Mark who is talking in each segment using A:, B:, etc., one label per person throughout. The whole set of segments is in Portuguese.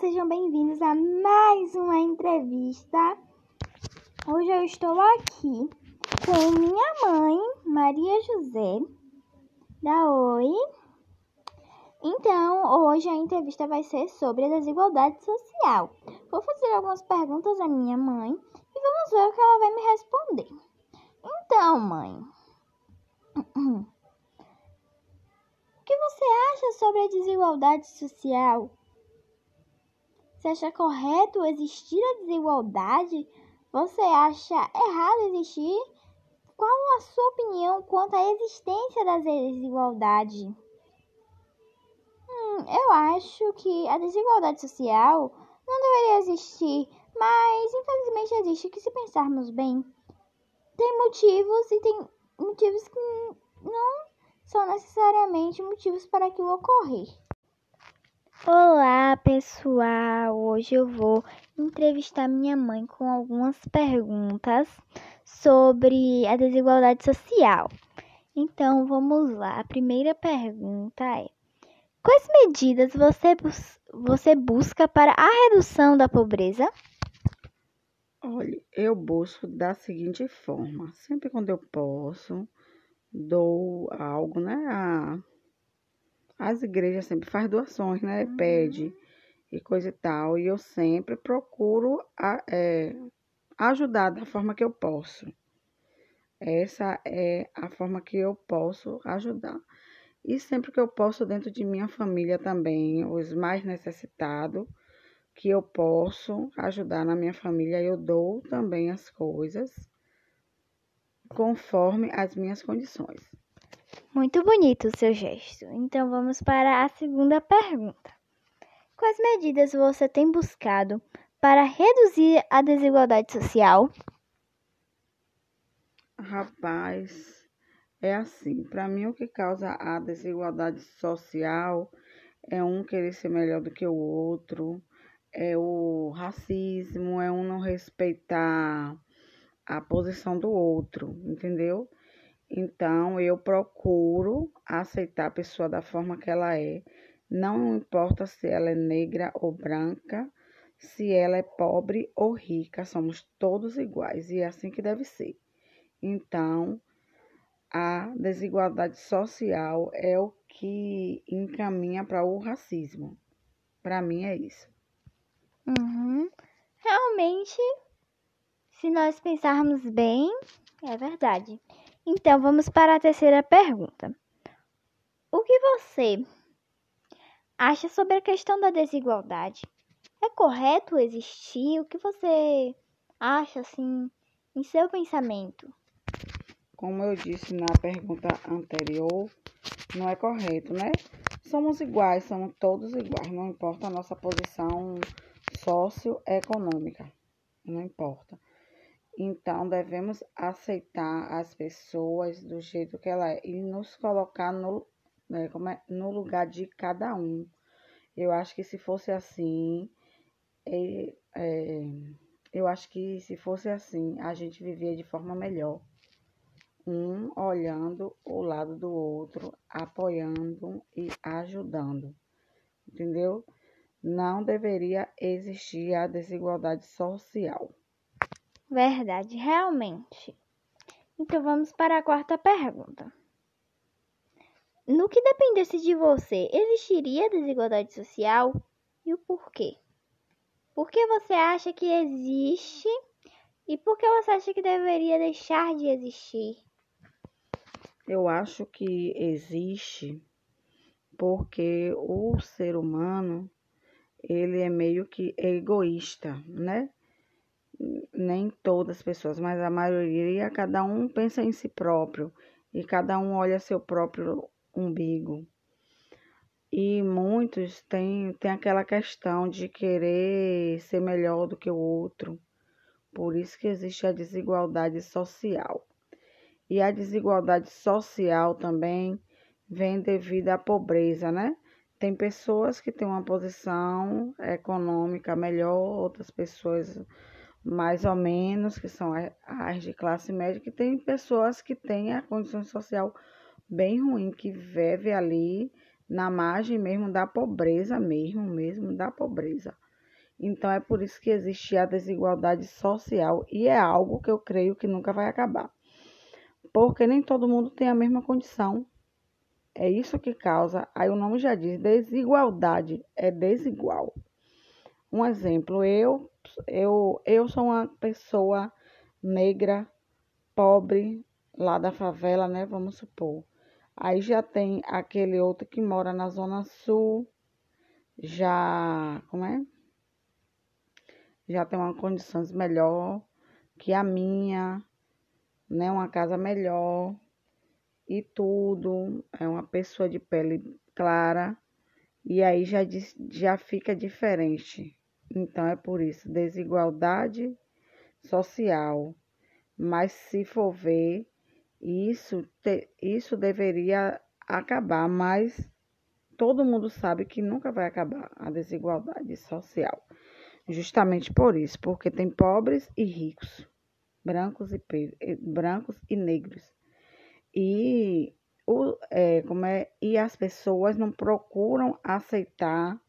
A: sejam bem-vindos a mais uma entrevista. Hoje eu estou aqui com minha mãe, Maria José. Da Oi. Então, hoje a entrevista vai ser sobre a desigualdade social. Vou fazer algumas perguntas à minha mãe e vamos ver o que ela vai me responder. Então, mãe, o que você acha sobre a desigualdade social? Você acha correto existir a desigualdade? Você acha errado existir? Qual a sua opinião quanto à existência da desigualdade? Hum, eu acho que a desigualdade social não deveria existir, mas infelizmente existe que se pensarmos bem, tem motivos e tem motivos que não são necessariamente motivos para aquilo ocorrer. Olá, pessoal! Hoje eu vou entrevistar minha mãe com algumas perguntas sobre a desigualdade social. Então, vamos lá. A primeira pergunta é: Quais medidas você, bus você busca para a redução da pobreza?
B: Olha, eu busco da seguinte forma: sempre quando eu posso, dou algo, né? A as igrejas sempre faz doações, né? Uhum. Pede e coisa e tal. E eu sempre procuro a, é, ajudar da forma que eu posso. Essa é a forma que eu posso ajudar. E sempre que eu posso, dentro de minha família também, os mais necessitados, que eu posso ajudar na minha família, eu dou também as coisas conforme as minhas condições.
A: Muito bonito o seu gesto. Então vamos para a segunda pergunta. Quais medidas você tem buscado para reduzir a desigualdade social?
B: Rapaz, é assim, para mim o que causa a desigualdade social é um querer ser melhor do que o outro, é o racismo, é um não respeitar a posição do outro, entendeu? Então, eu procuro aceitar a pessoa da forma que ela é, não importa se ela é negra ou branca, se ela é pobre ou rica, somos todos iguais e é assim que deve ser. Então, a desigualdade social é o que encaminha para o racismo. Para mim é isso.
A: Uhum. Realmente, se nós pensarmos bem, é verdade. Então, vamos para a terceira pergunta. O que você acha sobre a questão da desigualdade? É correto existir? O que você acha, assim, em seu pensamento?
B: Como eu disse na pergunta anterior, não é correto, né? Somos iguais, somos todos iguais, não importa a nossa posição socioeconômica, não importa. Então, devemos aceitar as pessoas do jeito que ela é e nos colocar no, né, é, no lugar de cada um. Eu acho que se fosse assim, é, é, eu acho que se fosse assim, a gente vivia de forma melhor. Um olhando o lado do outro, apoiando e ajudando. Entendeu? Não deveria existir a desigualdade social.
A: Verdade, realmente. Então vamos para a quarta pergunta. No que dependesse de você, existiria desigualdade social? E o porquê? Por que você acha que existe e por que você acha que deveria deixar de existir?
B: Eu acho que existe porque o ser humano ele é meio que egoísta, né? Nem todas as pessoas, mas a maioria, cada um pensa em si próprio e cada um olha seu próprio umbigo. E muitos têm, têm aquela questão de querer ser melhor do que o outro. Por isso que existe a desigualdade social. E a desigualdade social também vem devido à pobreza, né? Tem pessoas que têm uma posição econômica melhor, outras pessoas mais ou menos, que são as de classe média, que tem pessoas que têm a condição social bem ruim, que vive ali na margem mesmo da pobreza mesmo, mesmo da pobreza. Então é por isso que existe a desigualdade social e é algo que eu creio que nunca vai acabar. Porque nem todo mundo tem a mesma condição. É isso que causa, aí o nome já diz, desigualdade, é desigual. Um exemplo, eu eu eu sou uma pessoa negra, pobre, lá da favela, né, vamos supor. Aí já tem aquele outro que mora na zona sul, já, como é? Já tem uma condições melhor que a minha, né? Uma casa melhor e tudo. É uma pessoa de pele clara e aí já, já fica diferente. Então é por isso, desigualdade social. Mas se for ver, isso, te, isso deveria acabar, mas todo mundo sabe que nunca vai acabar a desigualdade social. Justamente por isso, porque tem pobres e ricos, brancos e, brancos e negros. E, o, é, como é, e as pessoas não procuram aceitar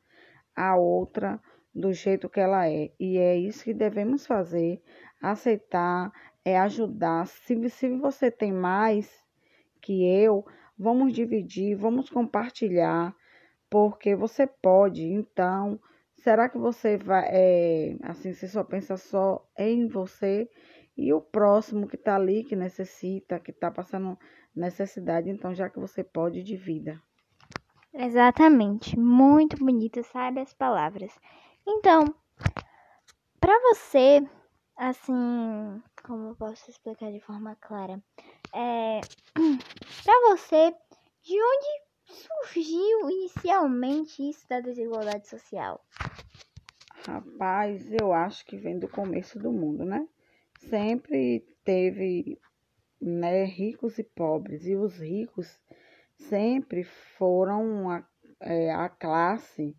B: a outra do jeito que ela é. E é isso que devemos fazer: aceitar, é ajudar. Se, se você tem mais que eu, vamos dividir, vamos compartilhar, porque você pode. Então, será que você vai, é, assim, você só pensa só em você e o próximo que está ali, que necessita, que está passando necessidade, então, já que você pode, divida.
A: Exatamente, muito bonito, sabe as palavras. Então, para você assim, como eu posso explicar de forma clara? É, para você, de onde surgiu inicialmente isso da desigualdade social?
B: Rapaz, eu acho que vem do começo do mundo, né? Sempre teve né, ricos e pobres, e os ricos sempre foram a, é, a classe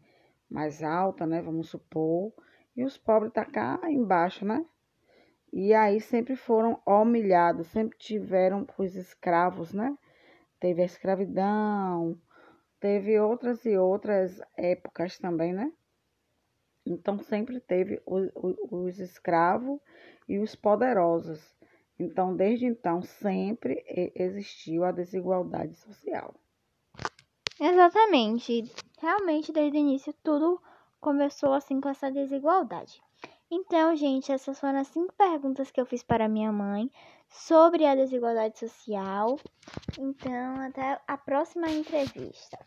B: mais alta, né? Vamos supor, e os pobres tá cá embaixo, né? E aí sempre foram humilhados, sempre tiveram os escravos, né? Teve a escravidão, teve outras e outras épocas também, né? Então sempre teve os, os escravos e os poderosos. Então, desde então, sempre existiu a desigualdade social.
A: Exatamente. Realmente, desde o início, tudo começou assim com essa desigualdade. Então, gente, essas foram as cinco perguntas que eu fiz para minha mãe sobre a desigualdade social. Então, até a próxima entrevista.